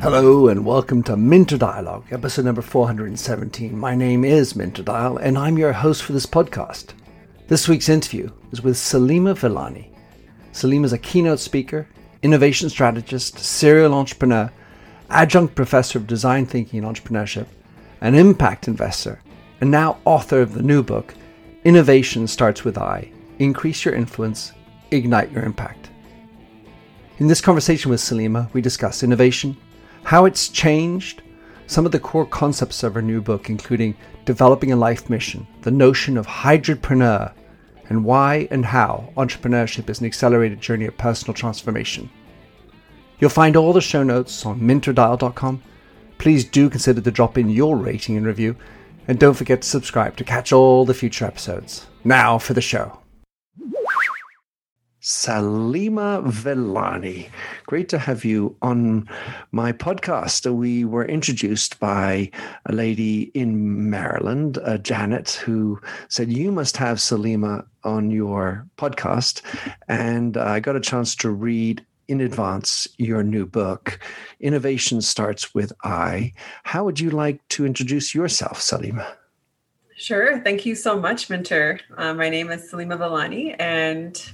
Hello and welcome to Minter Dialogue, episode number 417. My name is Minter Dial and I'm your host for this podcast. This week's interview is with Saleema Vellani. Saleema is a keynote speaker, innovation strategist, serial entrepreneur, adjunct professor of design thinking and entrepreneurship, an impact investor, and now author of the new book, Innovation Starts with I Increase Your Influence, Ignite Your Impact. In this conversation with Saleema, we discuss innovation, how it's changed, some of the core concepts of her new book, including developing a life mission, the notion of hybridpreneur, and why and how entrepreneurship is an accelerated journey of personal transformation. You'll find all the show notes on minterdial.com. Please do consider to drop in your rating and review, and don't forget to subscribe to catch all the future episodes. Now for the show. Saleema Vellani. Great to have you on my podcast. We were introduced by a lady in Maryland, uh, Janet, who said, You must have Saleema on your podcast. And I got a chance to read in advance your new book, Innovation Starts with I. How would you like to introduce yourself, Saleema? Sure. Thank you so much, Minter. Uh, my name is Saleema Vellani, and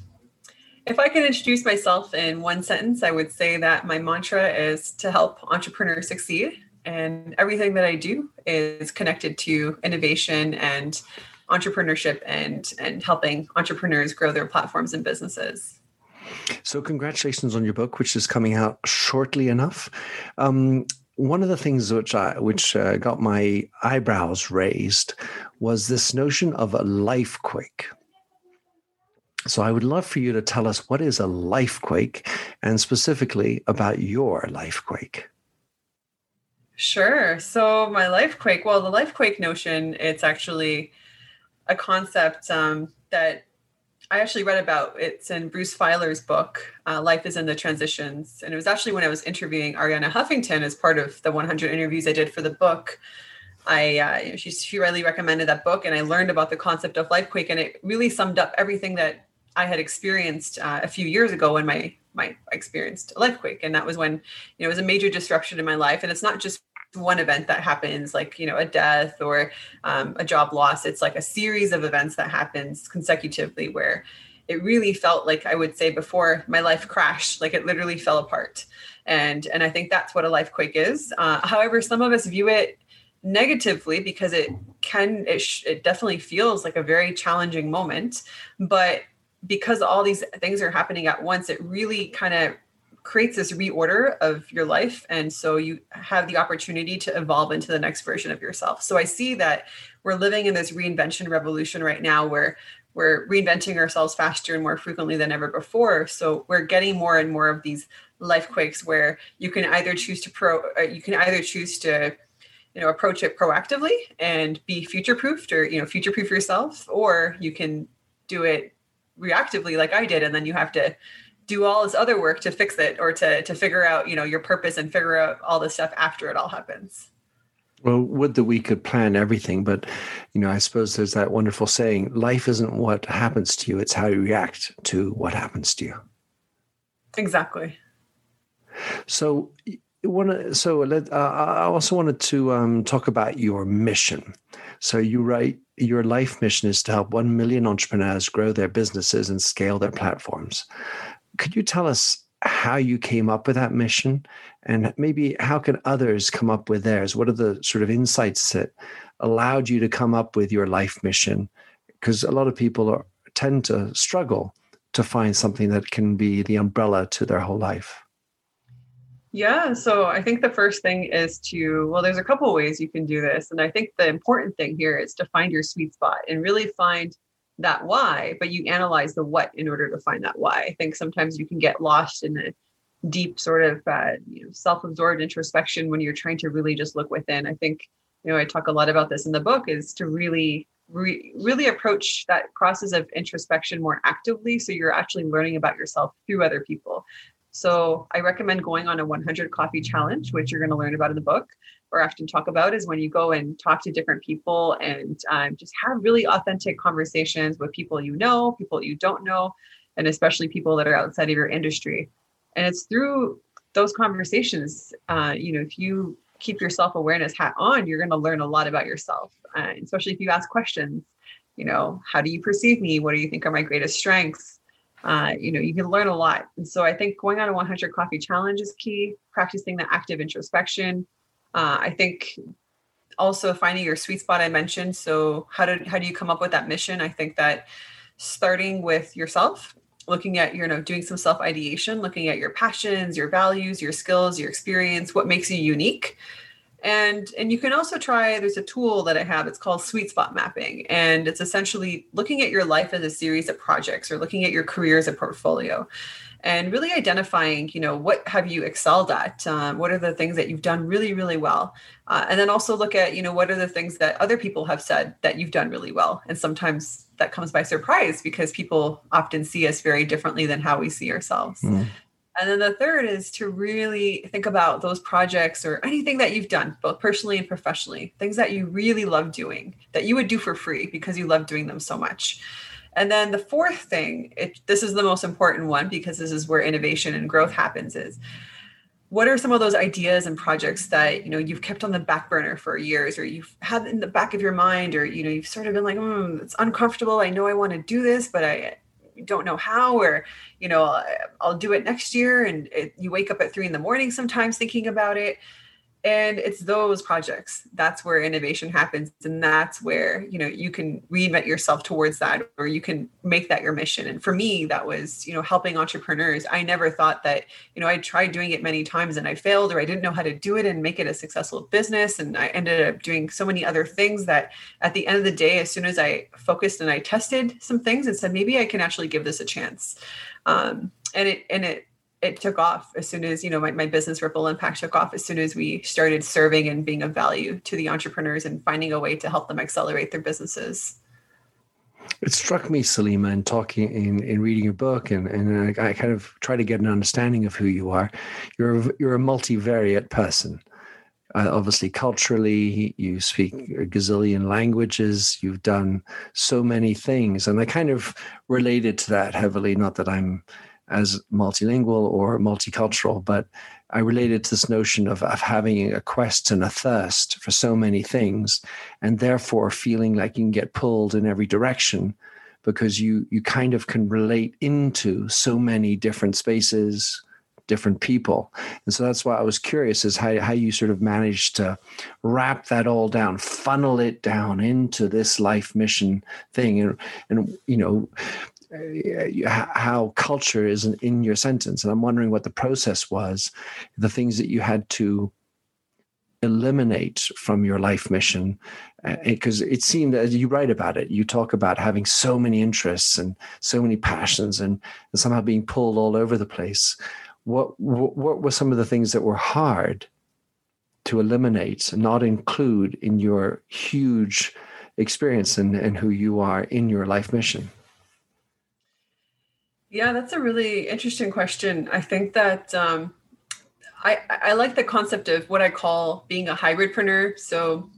if I can introduce myself in one sentence, I would say that my mantra is to help entrepreneurs succeed. And everything that I do is connected to innovation and entrepreneurship and, and helping entrepreneurs grow their platforms and businesses. So, congratulations on your book, which is coming out shortly enough. Um, one of the things which I, which uh, got my eyebrows raised was this notion of a life quake. So I would love for you to tell us what is a life quake and specifically about your life quake. Sure. So my life quake, well, the life quake notion, it's actually a concept um, that I actually read about. It's in Bruce Feiler's book, uh, Life is in the Transitions. And it was actually when I was interviewing Arianna Huffington as part of the 100 interviews I did for the book. I uh, she, she really recommended that book, and I learned about the concept of life quake, and it really summed up everything that I had experienced uh, a few years ago when my my I experienced a life quake, and that was when you know it was a major disruption in my life, and it's not just one event that happens like you know a death or um, a job loss. It's like a series of events that happens consecutively where it really felt like i would say before my life crashed like it literally fell apart. And and i think that's what a life quake is. Uh, however some of us view it negatively because it can it, sh- it definitely feels like a very challenging moment. But because all these things are happening at once, it really kind of creates this reorder of your life. And so you have the opportunity to evolve into the next version of yourself. So I see that we're living in this reinvention revolution right now where we're reinventing ourselves faster and more frequently than ever before. So we're getting more and more of these life quakes where you can either choose to pro, uh, you can either choose to you know approach it proactively and be future proofed or you know future proof yourself or you can do it reactively like I did, and then you have to do all this other work to fix it or to to figure out you know your purpose and figure out all this stuff after it all happens. Well, would that we could plan everything, but you know, I suppose there's that wonderful saying: life isn't what happens to you; it's how you react to what happens to you. Exactly. So, one. So, let, uh, I also wanted to um, talk about your mission. So, you write your life mission is to help 1 million entrepreneurs grow their businesses and scale their platforms. Could you tell us how you came up with that mission and maybe how can others come up with theirs? What are the sort of insights that allowed you to come up with your life mission? Because a lot of people are, tend to struggle to find something that can be the umbrella to their whole life. Yeah, so I think the first thing is to, well, there's a couple ways you can do this. And I think the important thing here is to find your sweet spot and really find that why, but you analyze the what in order to find that why. I think sometimes you can get lost in a deep sort of uh, you know, self-absorbed introspection when you're trying to really just look within. I think, you know, I talk a lot about this in the book is to really Re- really approach that process of introspection more actively so you're actually learning about yourself through other people so I recommend going on a 100 coffee challenge, which you're going to learn about in the book or often talk about is when you go and talk to different people and um, just have really authentic conversations with people you know, people you don't know, and especially people that are outside of your industry. And it's through those conversations, uh, you know, if you keep your self awareness hat on, you're going to learn a lot about yourself, uh, especially if you ask questions. You know, how do you perceive me? What do you think are my greatest strengths? Uh, you know, you can learn a lot. And so I think going on a 100 coffee challenge is key. Practicing the active introspection. Uh, I think also finding your sweet spot. I mentioned. So how did how do you come up with that mission? I think that starting with yourself looking at you know doing some self ideation looking at your passions your values your skills your experience what makes you unique and and you can also try there's a tool that i have it's called sweet spot mapping. And it's essentially looking at your life as a series of projects or looking at your career as a portfolio and really identifying you know what have you excelled at um, what are the things that you've done really really well? Uh, and then also look at you know what are the things that other people have said that you've done really well? And sometimes that comes by surprise because people often see us very differently than how we see ourselves. Mm. And then the third is to really think about those projects or anything that you've done both personally and professionally things that you really love doing that you would do for free because you love doing them so much. And then the fourth thing, it, this is the most important one because this is where innovation and growth happens is what are some of those ideas and projects that you know you've kept on the back burner for years or you've had in the back of your mind or you know you've sort of been like mm, it's uncomfortable. I know i want to do this but i don't know how or you know i'll do it next year and it, you wake up at three in the morning sometimes thinking about it and it's those projects. That's where innovation happens and that's where you know you can reinvent yourself towards that or you can make that your mission. And for me that was you know helping entrepreneurs. I never thought that you know i tried doing it many times and i failed or i didn't know how to do it and make it a successful business and i ended up doing so many other things that at the end of the day as soon as i focused and i tested some things and said maybe i can actually give this a chance. Um, and it and it it took off as soon as you know my, my business ripple impact took off as soon as we started serving and being of value to the entrepreneurs and finding a way to help them accelerate their businesses. It struck me saleema in talking in, in reading your book and, and I, I kind of try to get an understanding of who you are. You're a, you're a multivariate person. Uh, obviously culturally you speak a gazillion languages. You've done so many things and i kind of related to that heavily not that i'm as multilingual or multicultural, but I related to this notion of, of having a quest and a thirst for so many things, and therefore feeling like you can get pulled in every direction because you you kind of can relate into so many different spaces different people. And so that's why i was curious is how, how you sort of managed to wrap that all down funnel it down into this life mission thing. And and you know how culture is in your sentence. And i'm wondering what the process was the things that you had to eliminate from your life mission because uh, it seemed as you write about it you talk about having so many interests and so many passions and, and somehow being pulled all over the place. What what were some of the things that were hard to eliminate and not include in your huge experience and, and who you are in your life mission yeah, that's a really interesting question. I think that um, I, I like the concept of what I call being a hybridpreneur. So,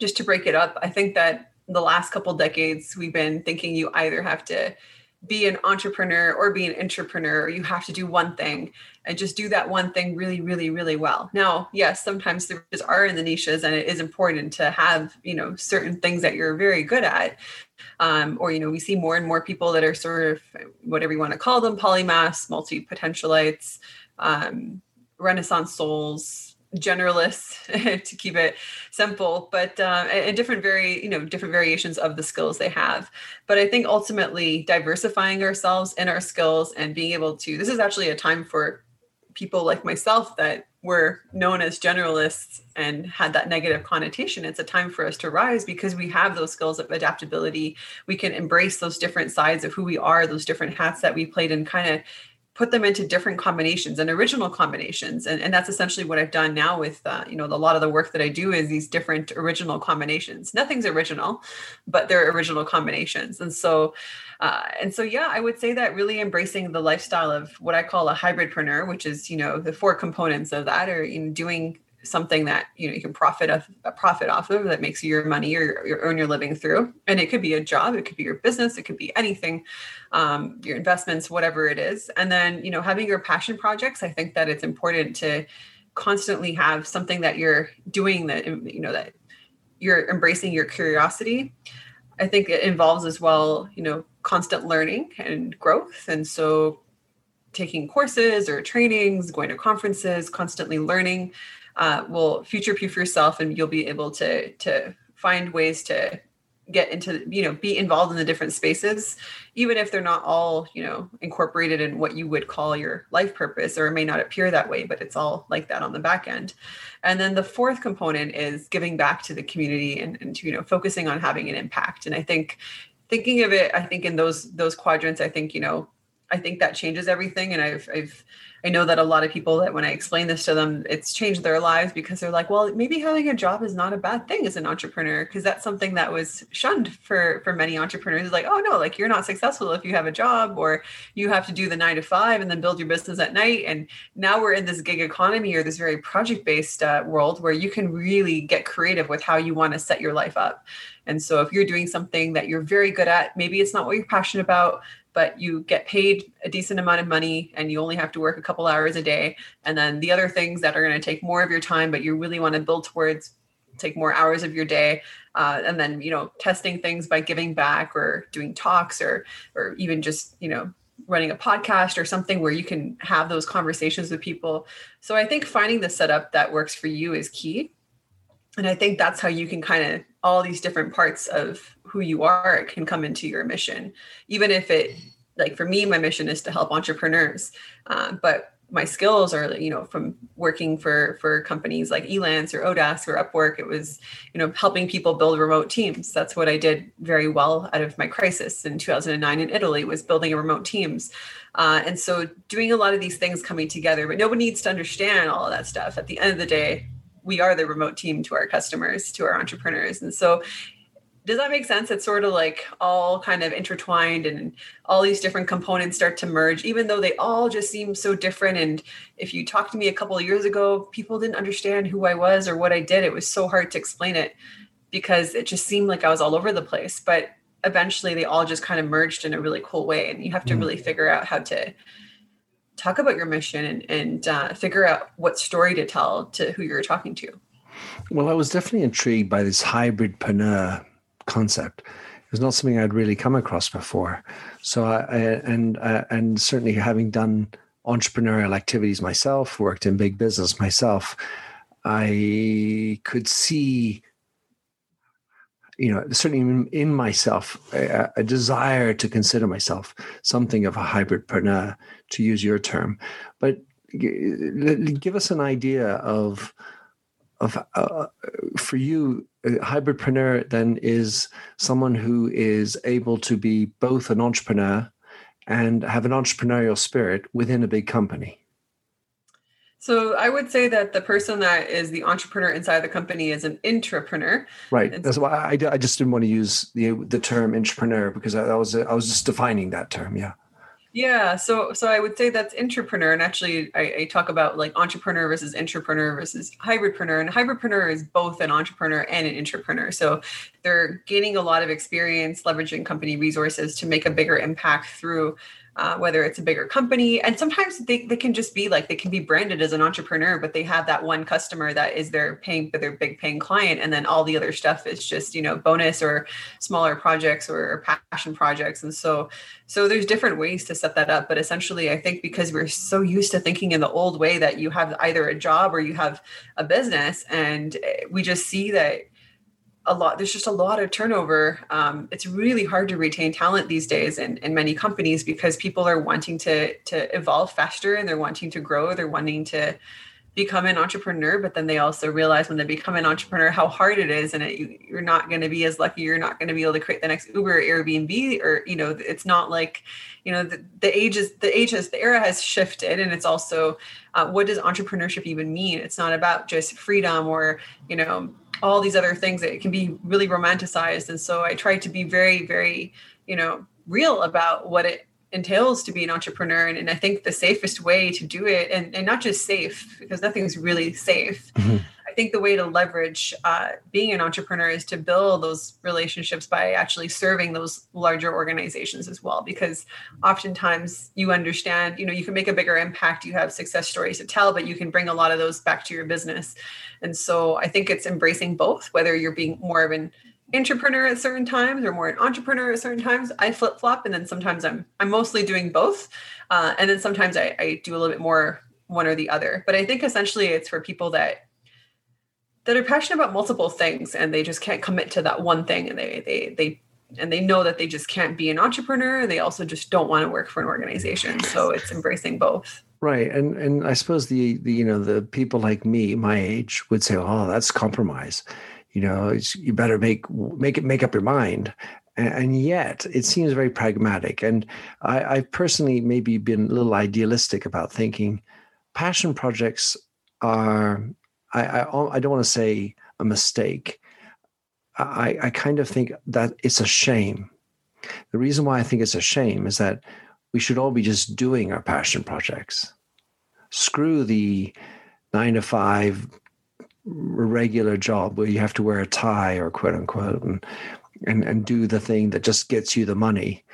just to break it up, I think that the last couple decades we've been thinking you either have to be an entrepreneur or be an entrepreneur. You have to do one thing and just do that one thing really, really, really well. Now, yes, sometimes there are in the niches, and it is important to have you know certain things that you're very good at. Um, or you know, we see more and more people that are sort of whatever you want to call them, polymaths, multi potentialites, um, Renaissance souls, generalists to keep it simple but uh, and different very you know different variations of the skills they have. But i think ultimately diversifying ourselves in our skills and being able to this is actually a time for people like myself that were known as generalists and had that negative connotation. It's a time for us to rise because we have those skills of adaptability. We can embrace those different sides of who we are those different hats that we played and kind of put them into different combinations and original combinations. And, and that's essentially what i've done now with uh, you know a lot of the work that i do is these different original combinations. Nothing's original but they're original combinations. And so uh, and so yeah i would say that really embracing the lifestyle of what i call a hybridpreneur which is you know the four components of that are in doing something that you know you can profit of a profit off of that makes you your money or, or earn your living through. And it could be a job it could be your business it could be anything um, your investments whatever it is. And then you know having your passion projects i think that it's important to constantly have something that you're doing that you know that you're embracing your curiosity. I think it involves as well you know constant learning and growth. And so taking courses or trainings going to conferences constantly learning uh, will future proof yourself and you'll be able to to find ways to get into you know be involved in the different spaces even if they're not all you know incorporated in what you would call your life purpose or it may not appear that way but it's all like that on the back end. And then the fourth component is giving back to the community and, and you know focusing on having an impact. And i think thinking of it i think in those those quadrants i think you know i think that changes everything and i've i've I know that a lot of people that when I explain this to them, it's changed their lives because they're like, well, maybe having a job is not a bad thing as an entrepreneur because that's something that was shunned for for many entrepreneurs. It's like, oh no, like you're not successful if you have a job or you have to do the nine to five and then build your business at night. And now we're in this gig economy or this very project based uh, world where you can really get creative with how you want to set your life up. And so if you're doing something that you're very good at, maybe it's not what you're passionate about, but you get paid a decent amount of money and you only have to work a couple hours a day. And then the other things that are going to take more of your time, but you really want to build towards take more hours of your day uh, and then you know testing things by giving back or doing talks or or even just you know running a podcast or something where you can have those conversations with people so i think finding the setup that works for you is key and i think that's how you can kind of all these different parts of who you are it can come into your mission. Even if it like for me my mission is to help entrepreneurs uh, but my skills are you know from working for for companies like elance or oDesk or upwork it was you know helping people build remote teams. That's what i did very well out of my crisis in 2009 in italy was building remote teams. Uh, and so doing a lot of these things coming together but nobody needs to understand all of that stuff. At the end of the day we are the remote team to our customers to our entrepreneurs. And so does that make sense? It's sort of like all kind of intertwined and all these different components start to merge, even though they all just seem so different. And if you talked to me a couple of years ago, people didn't understand who I was or what I did. It was so hard to explain it because it just seemed like I was all over the place. But eventually they all just kind of merged in a really cool way. And you have to mm. really figure out how to talk about your mission and, and uh, figure out what story to tell to who you're talking to. Well, I was definitely intrigued by this hybrid hybridpreneur concept. It was not something I'd really come across before. So I, I and uh, and certainly having done entrepreneurial activities myself, worked in big business myself, I could see you know, certainly in, myself, a, a, desire to consider myself something of a hybridpreneur, to use your term. But give us an idea of of uh, for you a hybridpreneur then is someone who is able to be both an entrepreneur and have an entrepreneurial spirit within a big company so I would say that the person that is the entrepreneur inside the company is an intrapreneur. Right. That's why I, I just didn't want to use the the term entrepreneur because I, I was I was just defining that term. Yeah. Yeah, so so I would say that's intrapreneur, and actually I, I, talk about like entrepreneur versus intrapreneur versus hybridpreneur, and hybridpreneur is both an entrepreneur and an intrapreneur. So they're gaining a lot of experience leveraging company resources to make a bigger impact through uh, whether it's a bigger company. And sometimes they, they can just be like, they can be branded as an entrepreneur, but they have that one customer that is their paying for their big paying client. And then all the other stuff is just, you know, bonus or smaller projects or passion projects. And so, so there's different ways to set that up. But essentially, I think because we're so used to thinking in the old way that you have either a job or you have a business, and eh, we just see that a lot there's just a lot of turnover. Um, it's really hard to retain talent these days in, in many companies because people are wanting to to evolve faster and they're wanting to grow. They're wanting to become an entrepreneur but then they also realize when they become an entrepreneur how hard it is and it, you're not going to be as lucky. You're not going to be able to create the next uber or airbnb or you know it's not like you know the, the age is the age has the era has shifted and it's also uh, what does entrepreneurship even mean? It's not about just freedom or you know all these other things that can be really romanticized and so i try to be very very you know real about what it entails to be an entrepreneur and, and i think the safest way to do it and, and not just safe because nothing's really safe mm-hmm. Think the way to leverage uh, being an entrepreneur is to build those relationships by actually serving those larger organizations as well. Because oftentimes you understand, you know, you can make a bigger impact, you have success stories to tell, but you can bring a lot of those back to your business. And so I think it's embracing both, whether you're being more of an entrepreneur at certain times or more an entrepreneur at certain times i flip flop and then sometimes i'm i'm mostly doing both uh, and then sometimes I, I do a little bit more one or the other but i think essentially it's for people that that are passionate about multiple things and they just can't commit to that one thing and they they they and they know that they just can't be an entrepreneur. They also just don't want to work for an organization. So it's embracing both. Right. And and i suppose the the you know the people like me my age would say oh that's compromise. You know you better make make it make up your mind. And yet it seems very pragmatic. And I, i've personally maybe been a little idealistic about thinking passion projects are I, I, I don't want to say a mistake. I, I kind of think that it's a shame. The reason why I think it's a shame is that we should all be just doing our passion projects. Screw the nine to five regular job where you have to wear a tie or quote unquote and, and, and do the thing that just gets you the money.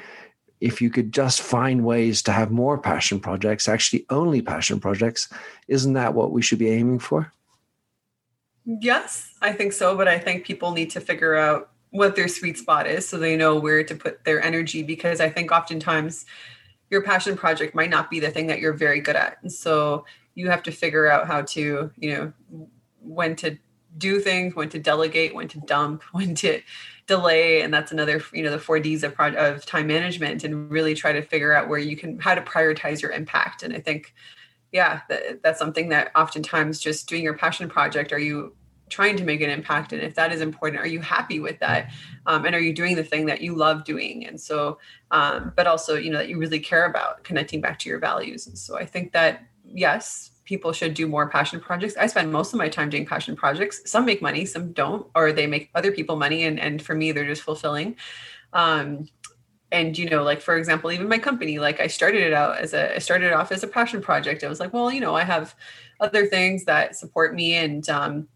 If you could just find ways to have more passion projects, actually only passion projects, isn't that what we should be aiming for? Yes, I think so. But I think people need to figure out what their sweet spot is so they know where to put their energy because I think oftentimes your passion project might not be the thing that you're very good at. And so you have to figure out how to, you know, when to do things, when to delegate, when to dump, when to delay. And that's another, you know, the four Ds of, pro- of time management and really try to figure out where you can, how to prioritize your impact. And I think yeah that, that's something that oftentimes just doing your passion project are you trying to make an impact? And if that is important are you happy with that? Um, and are you doing the thing that you love doing? And so um, but also you know that you really care about connecting back to your values. And so i think that yes people should do more passion projects. I spend most of my time doing passion projects. Some make money some don't or they make other people money. And, and for me they're just fulfilling. Um, and you know like for example even my company like i started it out as a i started off as a passion project. I was like well you know i have other things that support me and um,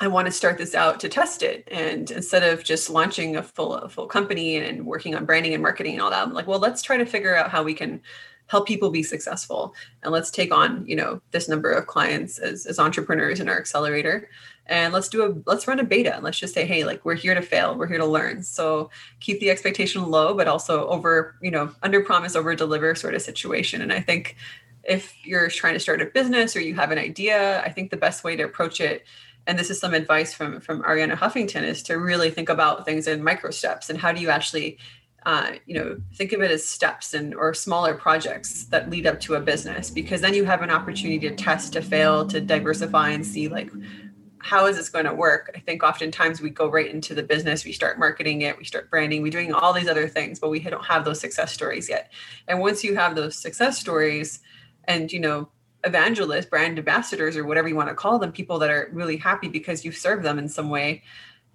i want to start this out to test it. And instead of just launching a full a full company and working on branding and marketing and all that i'm like well let's try to figure out how we can help people be successful. And let's take on you know this number of clients as, as entrepreneurs in our accelerator. And let's do a let's run a beta. And let's just say hey like we're here to fail. We're here to learn. So keep the expectation low but also over you know under promise over deliver sort of situation. And i think if you're trying to start a business or you have an idea i think the best way to approach it and this is some advice from from arianna huffington is to really think about things in micro steps and how do you actually uh, you know think of it as steps and or smaller projects that lead up to a business because then you have an opportunity to test to fail to diversify and see like how is this going to work? I think oftentimes we go right into the business, we start marketing it, we start branding, we're doing all these other things, but we don't have those success stories yet. And once you have those success stories and, you know, evangelists, brand ambassadors, or whatever you want to call them, people that are really happy because you serve them in some way,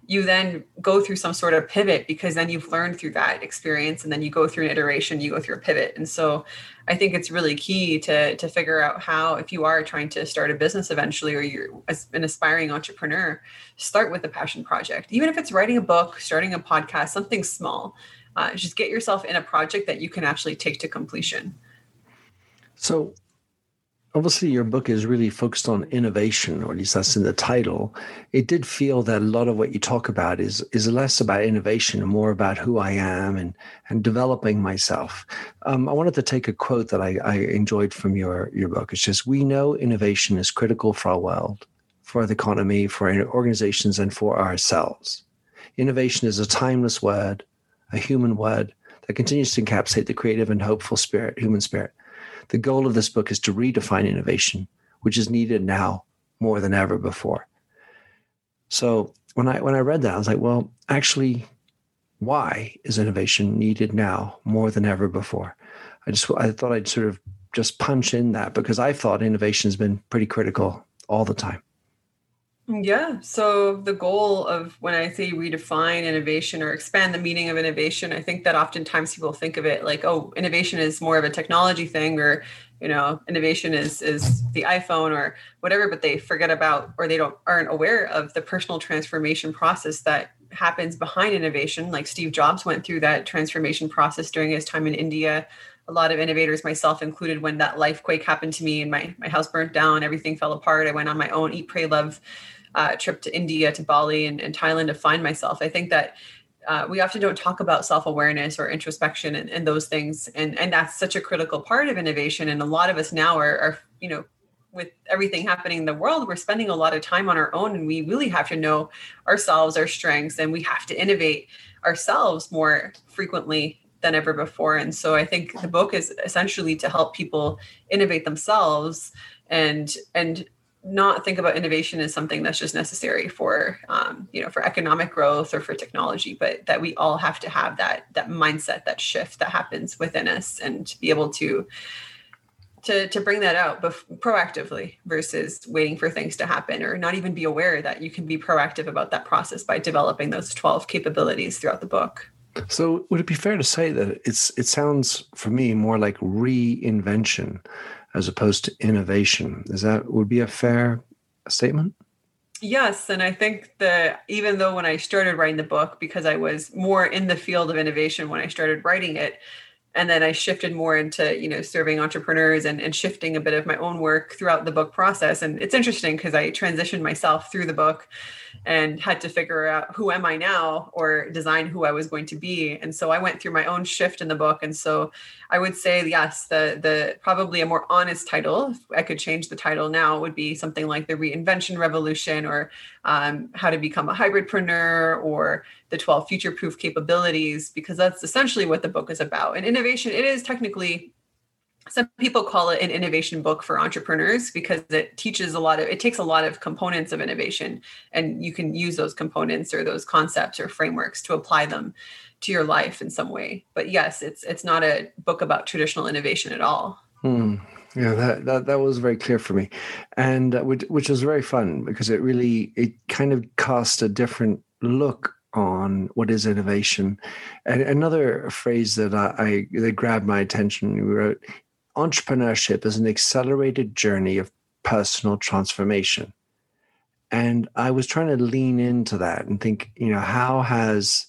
you then go through some sort of pivot because then you've learned through that experience and then you go through an iteration you go through a pivot. And so i think it's really key to to figure out how if you are trying to start a business eventually or you're an aspiring entrepreneur start with a passion project. Even if it's writing a book starting a podcast something small uh, just get yourself in a project that you can actually take to completion. So obviously your book is really focused on innovation or at least that's in the title. It did feel that a lot of what you talk about is is less about innovation and more about who i am and and developing myself. Um, i wanted to take a quote that I, I enjoyed from your your book. It's just we know innovation is critical for our world for the economy for organizations and for ourselves. Innovation is a timeless word a human word that continues to encapsulate the creative and hopeful spirit human spirit the goal of this book is to redefine innovation, which is needed now more than ever before. So when I when I read that, I was like, well, actually, why is innovation needed now more than ever before? I just I thought I'd sort of just punch in that because I thought innovation has been pretty critical all the time. Yeah. So the goal of when I say redefine innovation or expand the meaning of innovation, I think that oftentimes people think of it like, oh, innovation is more of a technology thing or you know innovation is is the iphone or whatever but they forget about or they don't aren't aware of the personal transformation process that happens behind innovation like steve jobs went through that transformation process during his time in india a lot of innovators myself included when that life quake happened to me and my, my house burnt down everything fell apart i went on my own eat pray love uh, trip to india to bali and, and thailand to find myself. I think that uh, we often don't talk about self-awareness or introspection and, and, those things and and that's such a critical part of innovation. And a lot of us now are, are you know with everything happening in the world we're spending a lot of time on our own and we really have to know ourselves our strengths and we have to innovate ourselves more frequently than ever before. And so i think the book is essentially to help people innovate themselves and and not think about innovation as something that's just necessary for um, you know for economic growth or for technology but that we all have to have that that mindset that shift that happens within us and to be able to to to bring that out bef- proactively versus waiting for things to happen or not even be aware that you can be proactive about that process by developing those 12 capabilities throughout the book. So would it be fair to say that it's it sounds for me more like reinvention as opposed to innovation. Is that would be a fair statement? Yes, and I think that even though when I started writing the book, because I was more in the field of innovation when I started writing it, and then I shifted more into you know serving entrepreneurs and, and shifting a bit of my own work throughout the book process. And it's interesting because I transitioned myself through the book and had to figure out who am I now or design who I was going to be. And so I went through my own shift in the book. And so I would say, yes, the the probably a more honest title, if I could change the title now, would be something like the reinvention revolution or um, how to become a hybridpreneur or the 12 future proof capabilities, because that's essentially what the book is about. And innovation, it is technically some people call it an innovation book for entrepreneurs because it teaches a lot of it takes a lot of components of innovation and you can use those components or those concepts or frameworks to apply them to your life in some way but yes it's it's not a book about traditional innovation at all hmm. Yeah that, that that was very clear for me and uh, which, which was very fun because it really it kind of cast a different look on what is innovation. And another phrase that I, I that grabbed my attention, we wrote, entrepreneurship is an accelerated journey of personal transformation. And I was trying to lean into that and think, you know, how has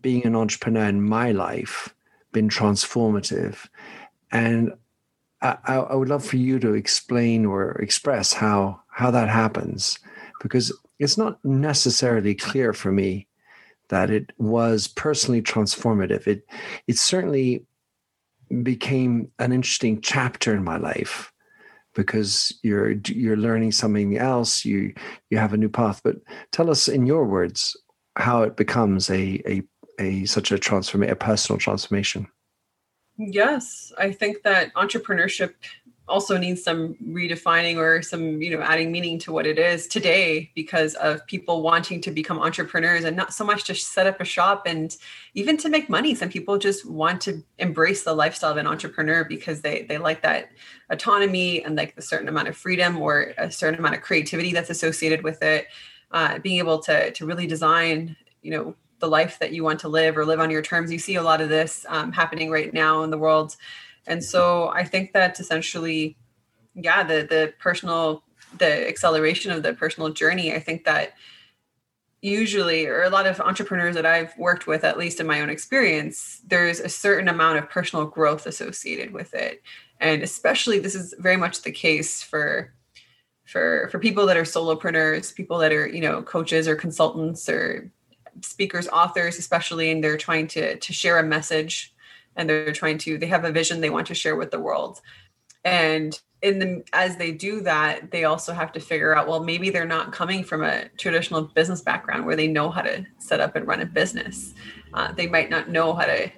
being an entrepreneur in my life been transformative? And I, I would love for you to explain or express how how that happens, because it's not necessarily clear for me that it was personally transformative. It it certainly became an interesting chapter in my life because you're you're learning something else you you have a new path but tell us in your words how it becomes a a, a such a transform a personal transformation yes i think that entrepreneurship also needs some redefining or some you know adding meaning to what it is today because of people wanting to become entrepreneurs and not so much to set up a shop and even to make money. Some people just want to embrace the lifestyle of an entrepreneur because they they like that autonomy and like a certain amount of freedom or a certain amount of creativity that's associated with it. Uh, being able to to really design you know the life that you want to live or live on your terms you see a lot of this um, happening right now in the world and so I think that essentially, yeah, the the personal the acceleration of the personal journey, I think that usually or a lot of entrepreneurs that I've worked with, at least in my own experience, there's a certain amount of personal growth associated with it. And especially this is very much the case for for for people that are solopreneurs, people that are, you know, coaches or consultants or speakers, authors, especially, and they're trying to to share a message and they're trying to they have a vision they want to share with the world. And in the as they do that they also have to figure out well maybe they're not coming from a traditional business background where they know how to set up and run a business. Uh, they might not know how to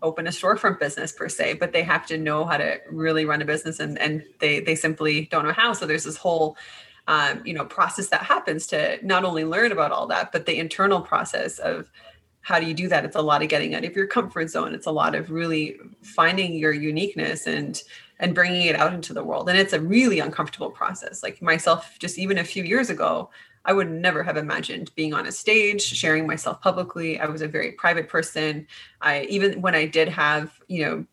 open a storefront business per se but they have to know how to really run a business and and they they simply don't know how. So there's this whole um, you know process that happens to not only learn about all that but the internal process of how do you do that? It's a lot of getting out of your comfort zone. It's a lot of really finding your uniqueness and and bringing it out into the world. And it's a really uncomfortable process. Like myself just even a few years ago i would never have imagined being on a stage sharing myself publicly. I was a very private person. I even when i did have you know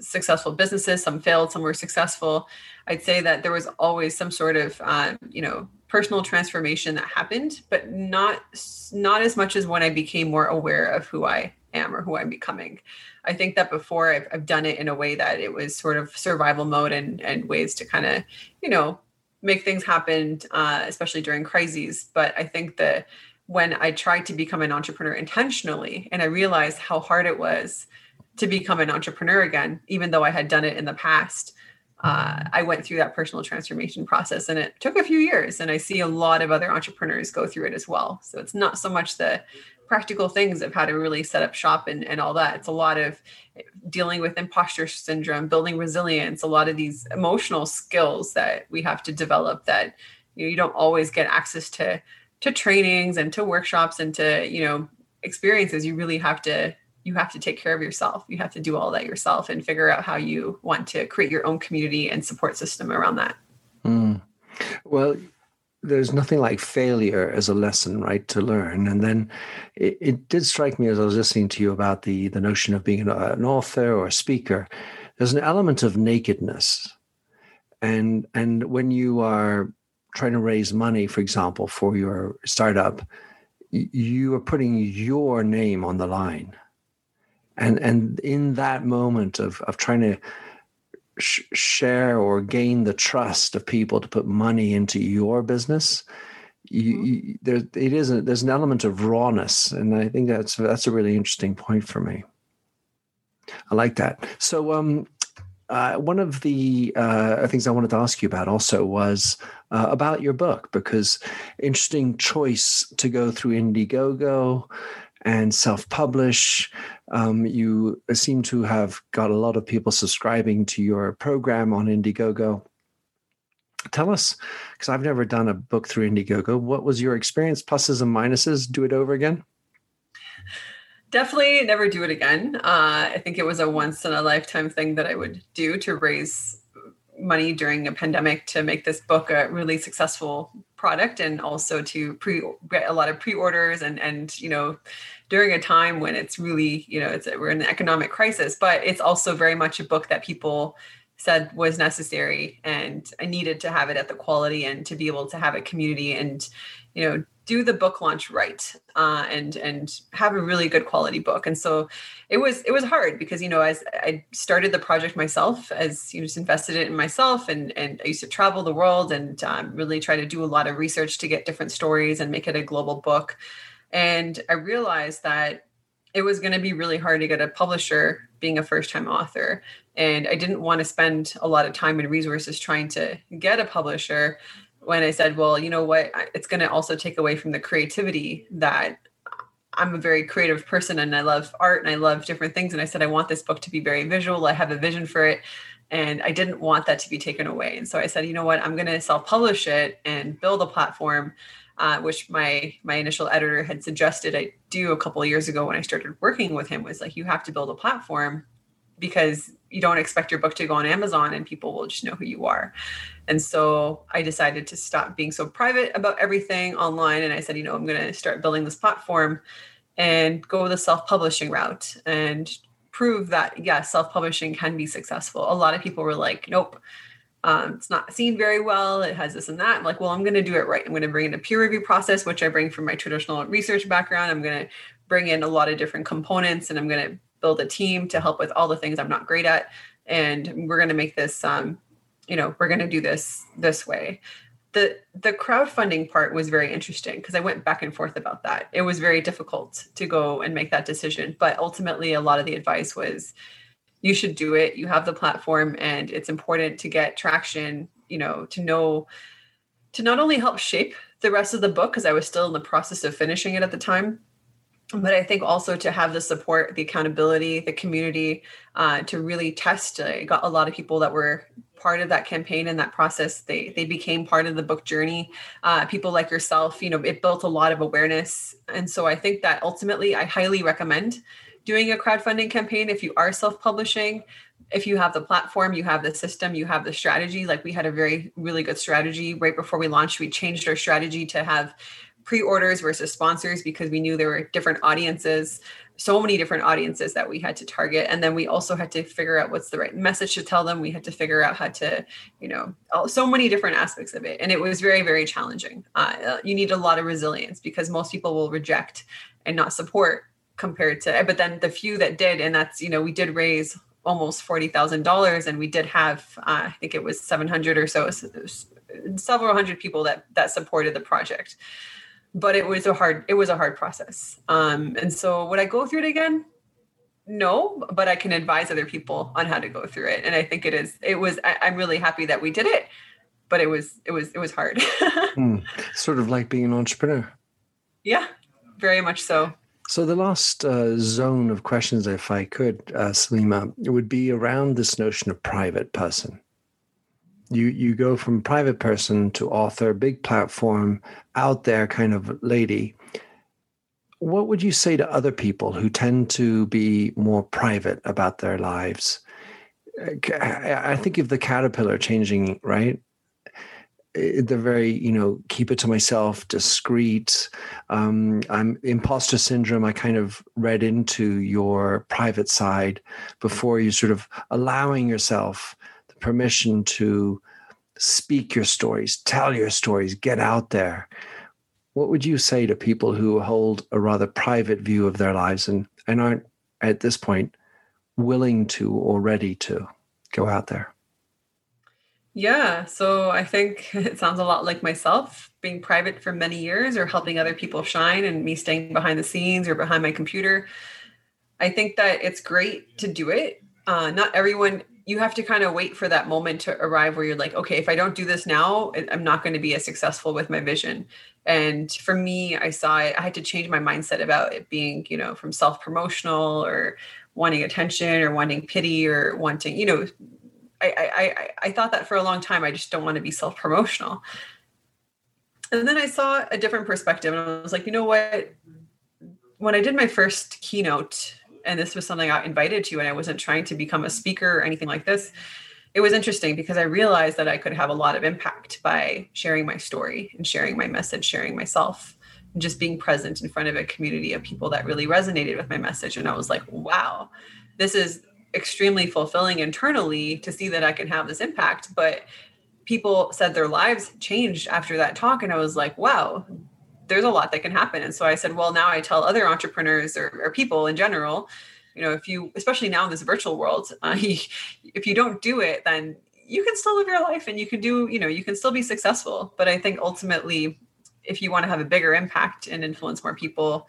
successful businesses some failed some were successful i'd say that there was always some sort of um, you know personal transformation that happened but not not as much as when i became more aware of who i am or who i'm becoming. I think that before i've, I've done it in a way that it was sort of survival mode and and ways to kind of you know make things happen uh, especially during crises. But i think that when i tried to become an entrepreneur intentionally and i realized how hard it was to become an entrepreneur again even though i had done it in the past uh, I went through that personal transformation process and it took a few years. And I see a lot of other entrepreneurs go through it as well. So it's not so much the practical things of how to really set up shop and, and all that. It's a lot of dealing with imposter syndrome, building resilience, a lot of these emotional skills that we have to develop that you, know, you don't always get access to to trainings and to workshops and to you know experiences you really have to you have to take care of yourself. You have to do all that yourself and figure out how you want to create your own community and support system around that. Mm. Well, there's nothing like failure as a lesson, right, to learn. And then it, it, did strike me as I was listening to you about the the notion of being an, an author or a speaker. There's an element of nakedness, and and when you are trying to raise money, for example, for your startup, you are putting your name on the line and and in that moment of of trying to sh- share or gain the trust of people to put money into your business you, mm-hmm. you, there it is a, there's an element of rawness. And i think that's that's a really interesting point for me. I like that. So um uh, one of the uh, things I wanted to ask you about also was uh, about your book because interesting choice to go through Indiegogo and self-publish. Um, you seem to have got a lot of people subscribing to your program on Indiegogo. Tell us, because I've never done a book through Indiegogo. What was your experience? Pluses and minuses. Do it over again. Definitely never do it again. Uh, I think it was a once in a lifetime thing that I would do to raise money during a pandemic to make this book a really successful product and also to pre get a lot of pre-orders and and you know during a time when it's really you know it's we're in an economic crisis but it's also very much a book that people said was necessary and i needed to have it at the quality and to be able to have a community and you know do the book launch right uh, and and have a really good quality book. And so it was it was hard because you know as i started the project myself as you just invested it in myself and and i used to travel the world and um, really try to do a lot of research to get different stories and make it a global book. And i realized that it was going to be really hard to get a publisher being a first time author. And i didn't want to spend a lot of time and resources trying to get a publisher when I said, well, you know what, it's going to also take away from the creativity that I'm a very creative person and I love art and I love different things. And I said, I want this book to be very visual. I have a vision for it. And I didn't want that to be taken away. And so I said, you know what, I'm going to self publish it and build a platform. Uh, which my my initial editor had suggested I do a couple years ago when I started working with him was like you have to build a platform because you don't expect your book to go on Amazon and people will just know who you are. And so I decided to stop being so private about everything online. And I said, you know, I'm going to start building this platform and go the self publishing route and prove that, yes, yeah, self publishing can be successful. A lot of people were like, nope. Um, it's not seen very well. It has this and that. I'm like, well, I'm going to do it right. I'm going to bring in a peer review process, which I bring from my traditional research background. I'm going to bring in a lot of different components and I'm going to build a team to help with all the things I'm not great at. And we're going to make this, um, you know, we're going to do this this way. The the crowdfunding part was very interesting because I went back and forth about that. It was very difficult to go and make that decision, but ultimately, a lot of the advice was, you should do it. You have the platform, and it's important to get traction. You know, to know to not only help shape the rest of the book because I was still in the process of finishing it at the time, but I think also to have the support, the accountability, the community uh, to really test. I got a lot of people that were part of that campaign and that process. They they became part of the book journey. Uh, people like yourself, you know, it built a lot of awareness, and so I think that ultimately, I highly recommend doing a crowdfunding campaign if you are self-publishing if you have the platform, you have the system, you have the strategy. Like we had a very, really good strategy right before we launched. We changed our strategy to have pre-orders versus sponsors because we knew there were different audiences so many different audiences that we had to target. And then we also had to figure out what's the right message to tell them. We had to figure out how to you know so many different aspects of it. And it was very very challenging. Uh, you need a lot of resilience because most people will reject and not support compared to but then the few that did and that's you know we did raise almost $40,000 and we did have uh, I think it was 700 or so several hundred people that that supported the project but it was a hard it was a hard process. Um, and so would i go through it again? No but i can advise other people on how to go through it. And i think it is it was I, i'm really happy that we did it but it was it was it was hard. Mm, sort of like being an entrepreneur. Yeah very much so. So the last uh, zone of questions if i could uh, saleema would be around this notion of private person you you go from private person to author big platform out there kind of lady. What would you say to other people who tend to be more private about their lives? I think of the caterpillar changing right? The very you know keep it to myself discreet. Um, i'm imposter syndrome. I kind of read into your private side before you sort of allowing yourself permission to speak your stories, tell your stories, get out there. What would you say to people who hold a rather private view of their lives and, and aren't at this point willing to or ready to go out there? Yeah, so I think it sounds a lot like myself being private for many years or helping other people shine and me staying behind the scenes or behind my computer. I think that it's great to do it. Uh, not everyone you have to kind of wait for that moment to arrive where you're like, okay, if I don't do this now, I'm not going to be as successful with my vision. And for me, I saw it, I had to change my mindset about it being, you know, from self promotional or wanting attention or wanting pity or wanting, you know, I, I, I thought that for a long time. I just don't want to be self promotional. And then I saw a different perspective and I was like, you know what? When I did my first keynote and this was something I invited to, and I wasn't trying to become a speaker or anything like this. It was interesting because I realized that I could have a lot of impact by sharing my story and sharing my message, sharing myself, and just being present in front of a community of people that really resonated with my message. And I was like, wow, this is extremely fulfilling internally to see that I can have this impact. But people said their lives changed after that talk. And I was like, wow, there's a lot that can happen. And so I said, well, now I tell other entrepreneurs or, or people in general, you know, if you, especially now in this virtual world, uh, if you don't do it, then you can still live your life and you can do, you know, you can still be successful. But I think ultimately, if you want to have a bigger impact and influence more people,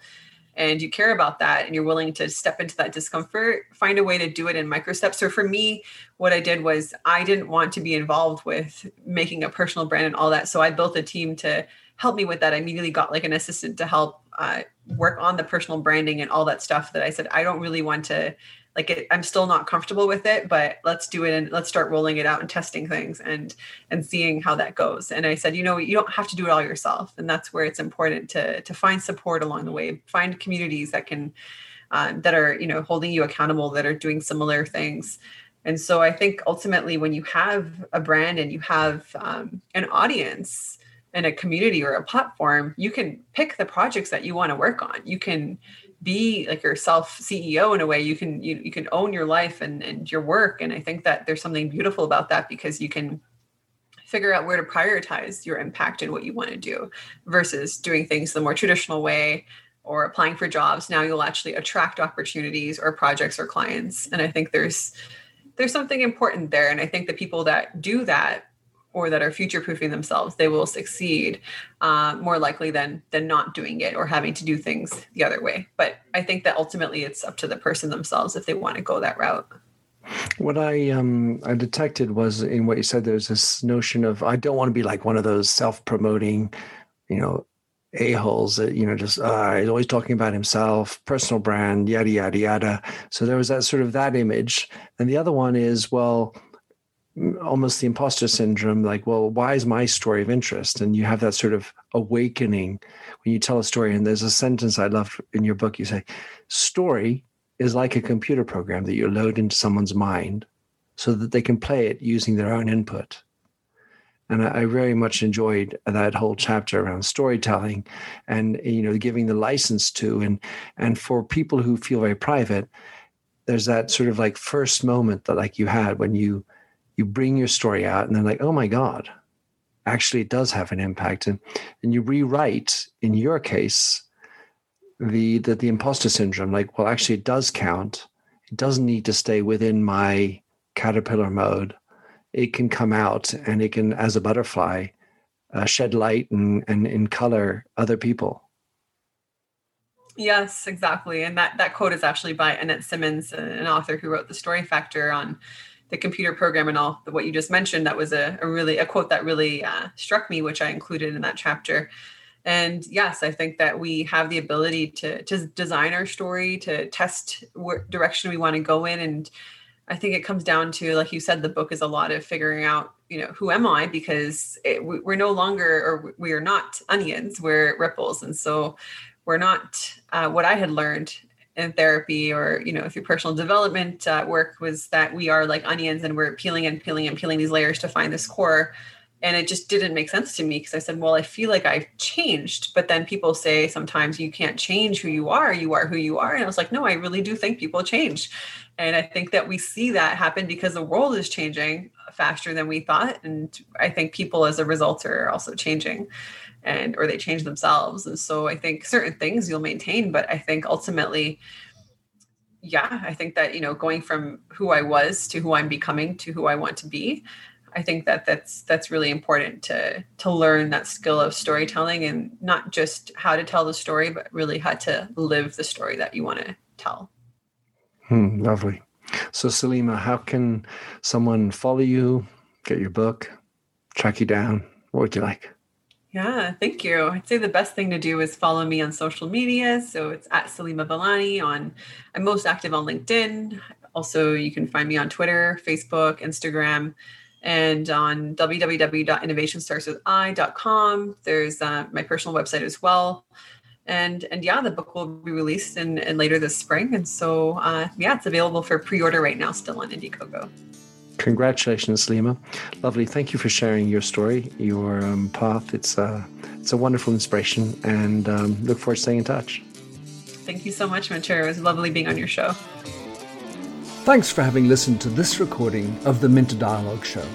and you care about that and you're willing to step into that discomfort, find a way to do it in micro steps. So for me, what I did was I didn't want to be involved with making a personal brand and all that. So I built a team to help me with that. I immediately got like an assistant to help uh, work on the personal branding and all that stuff that I said, I don't really want to like it, I'm still not comfortable with it, but let's do it and let's start rolling it out and testing things and and seeing how that goes. And I said, you know, you don't have to do it all yourself, and that's where it's important to to find support along the way, find communities that can um, that are you know holding you accountable, that are doing similar things. And so I think ultimately, when you have a brand and you have um, an audience, in a community or a platform, you can pick the projects that you want to work on. You can be like yourself CEO in a way. You can you, you can own your life and, and your work. And I think that there's something beautiful about that because you can figure out where to prioritize your impact and what you want to do versus doing things the more traditional way or applying for jobs. Now you'll actually attract opportunities or projects or clients. And I think there's there's something important there. And I think the people that do that or that are future proofing themselves, they will succeed uh, more likely than than not doing it or having to do things the other way. But I think that ultimately it's up to the person themselves if they want to go that route. What I um I detected was in what you said. There's this notion of I don't want to be like one of those self-promoting, you know, a holes that you know just uh, he's always talking about himself, personal brand, yada yada yada. So there was that sort of that image, and the other one is well almost the imposter syndrome like well why is my story of interest? And you have that sort of awakening when you tell a story and there's a sentence i love in your book you say story is like a computer program that you load into someone's mind so that they can play it using their own input. And I, very much enjoyed that whole chapter around storytelling, and you know, giving the license to and and for people who feel very private, there's that sort of like first moment that like you had when you you bring your story out and they're like, oh my god, actually it does have an impact, and and you rewrite in your case the the, the imposter syndrome like well actually it does count. It doesn't need to stay within my caterpillar mode. It can come out and it can as a butterfly uh, shed light and, and and color other people. Yes exactly. And that that quote is actually by annette simmons an author who wrote the story factor on the computer program and all what you just mentioned that was a, a really a quote that really uh, struck me which i included in that chapter. And yes i think that we have the ability to to design our story to test what direction we want to go in. And i think it comes down to like you said the book is a lot of figuring out you know who am i? Because it, we're no longer or we are not onions we're ripples. And so we're not uh, what i had learned in therapy or you know through personal development uh, work was that we are like onions and we're peeling and peeling and peeling these layers to find this core and it just didn't make sense to me because I said, well, I feel like I've changed. But then people say sometimes you can't change who you are. You are who you are. And I was like, no, I really do think people change. And I think that we see that happen because the world is changing faster than we thought. And I think people as a result are also changing and or they change themselves. And so I think certain things you'll maintain, but I think ultimately, yeah, I think that, you know, going from who I was to who I'm becoming to who I want to be I think that that's that's really important to to learn that skill of storytelling and not just how to tell the story, but really how to live the story that you want to tell. Hmm, lovely. So, Saleema, how can someone follow you, get your book, track you down? What would you like? Yeah, thank you. I'd say the best thing to do is follow me on social media. So it's at Saleema Vellani on I'm most active on LinkedIn. Also, you can find me on Twitter, Facebook, Instagram and on www.innovationstartswithI.com. There's uh, my personal website as well. And and yeah, the book will be released in, in later this spring. And so uh, yeah, it's available for pre-order right now, still on Indiegogo. Congratulations, Saleema. Lovely. Thank you for sharing your story, your um, path. It's uh, it's a wonderful inspiration, and um, look forward to staying in touch. Thank you so much, Minter. It was lovely being on your show. Thanks for having listened to this recording of the Minter Dialogue Show.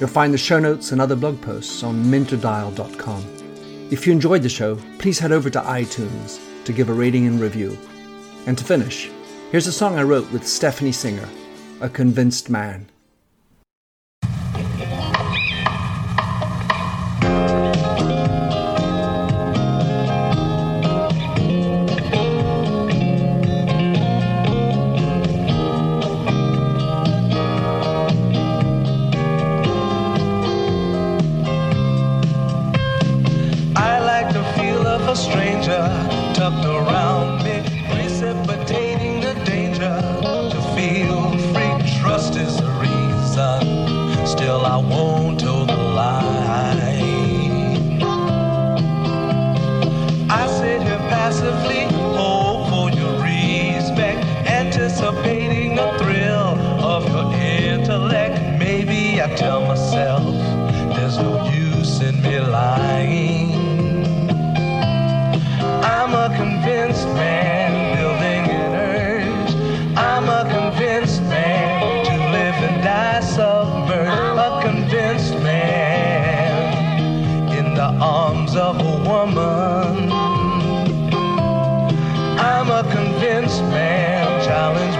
You'll find the show notes and other blog posts on minterdial.com. If you enjoyed the show, please head over to iTunes to give a rating and review. And to finish, here's a song I wrote with Stephanie Singer, A Convinced Man.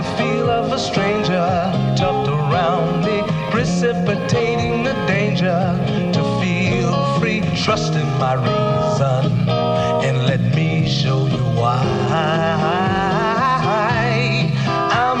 the feel of a stranger tucked around me, precipitating the danger to feel free. Trust in my reason and let me show you why. I'm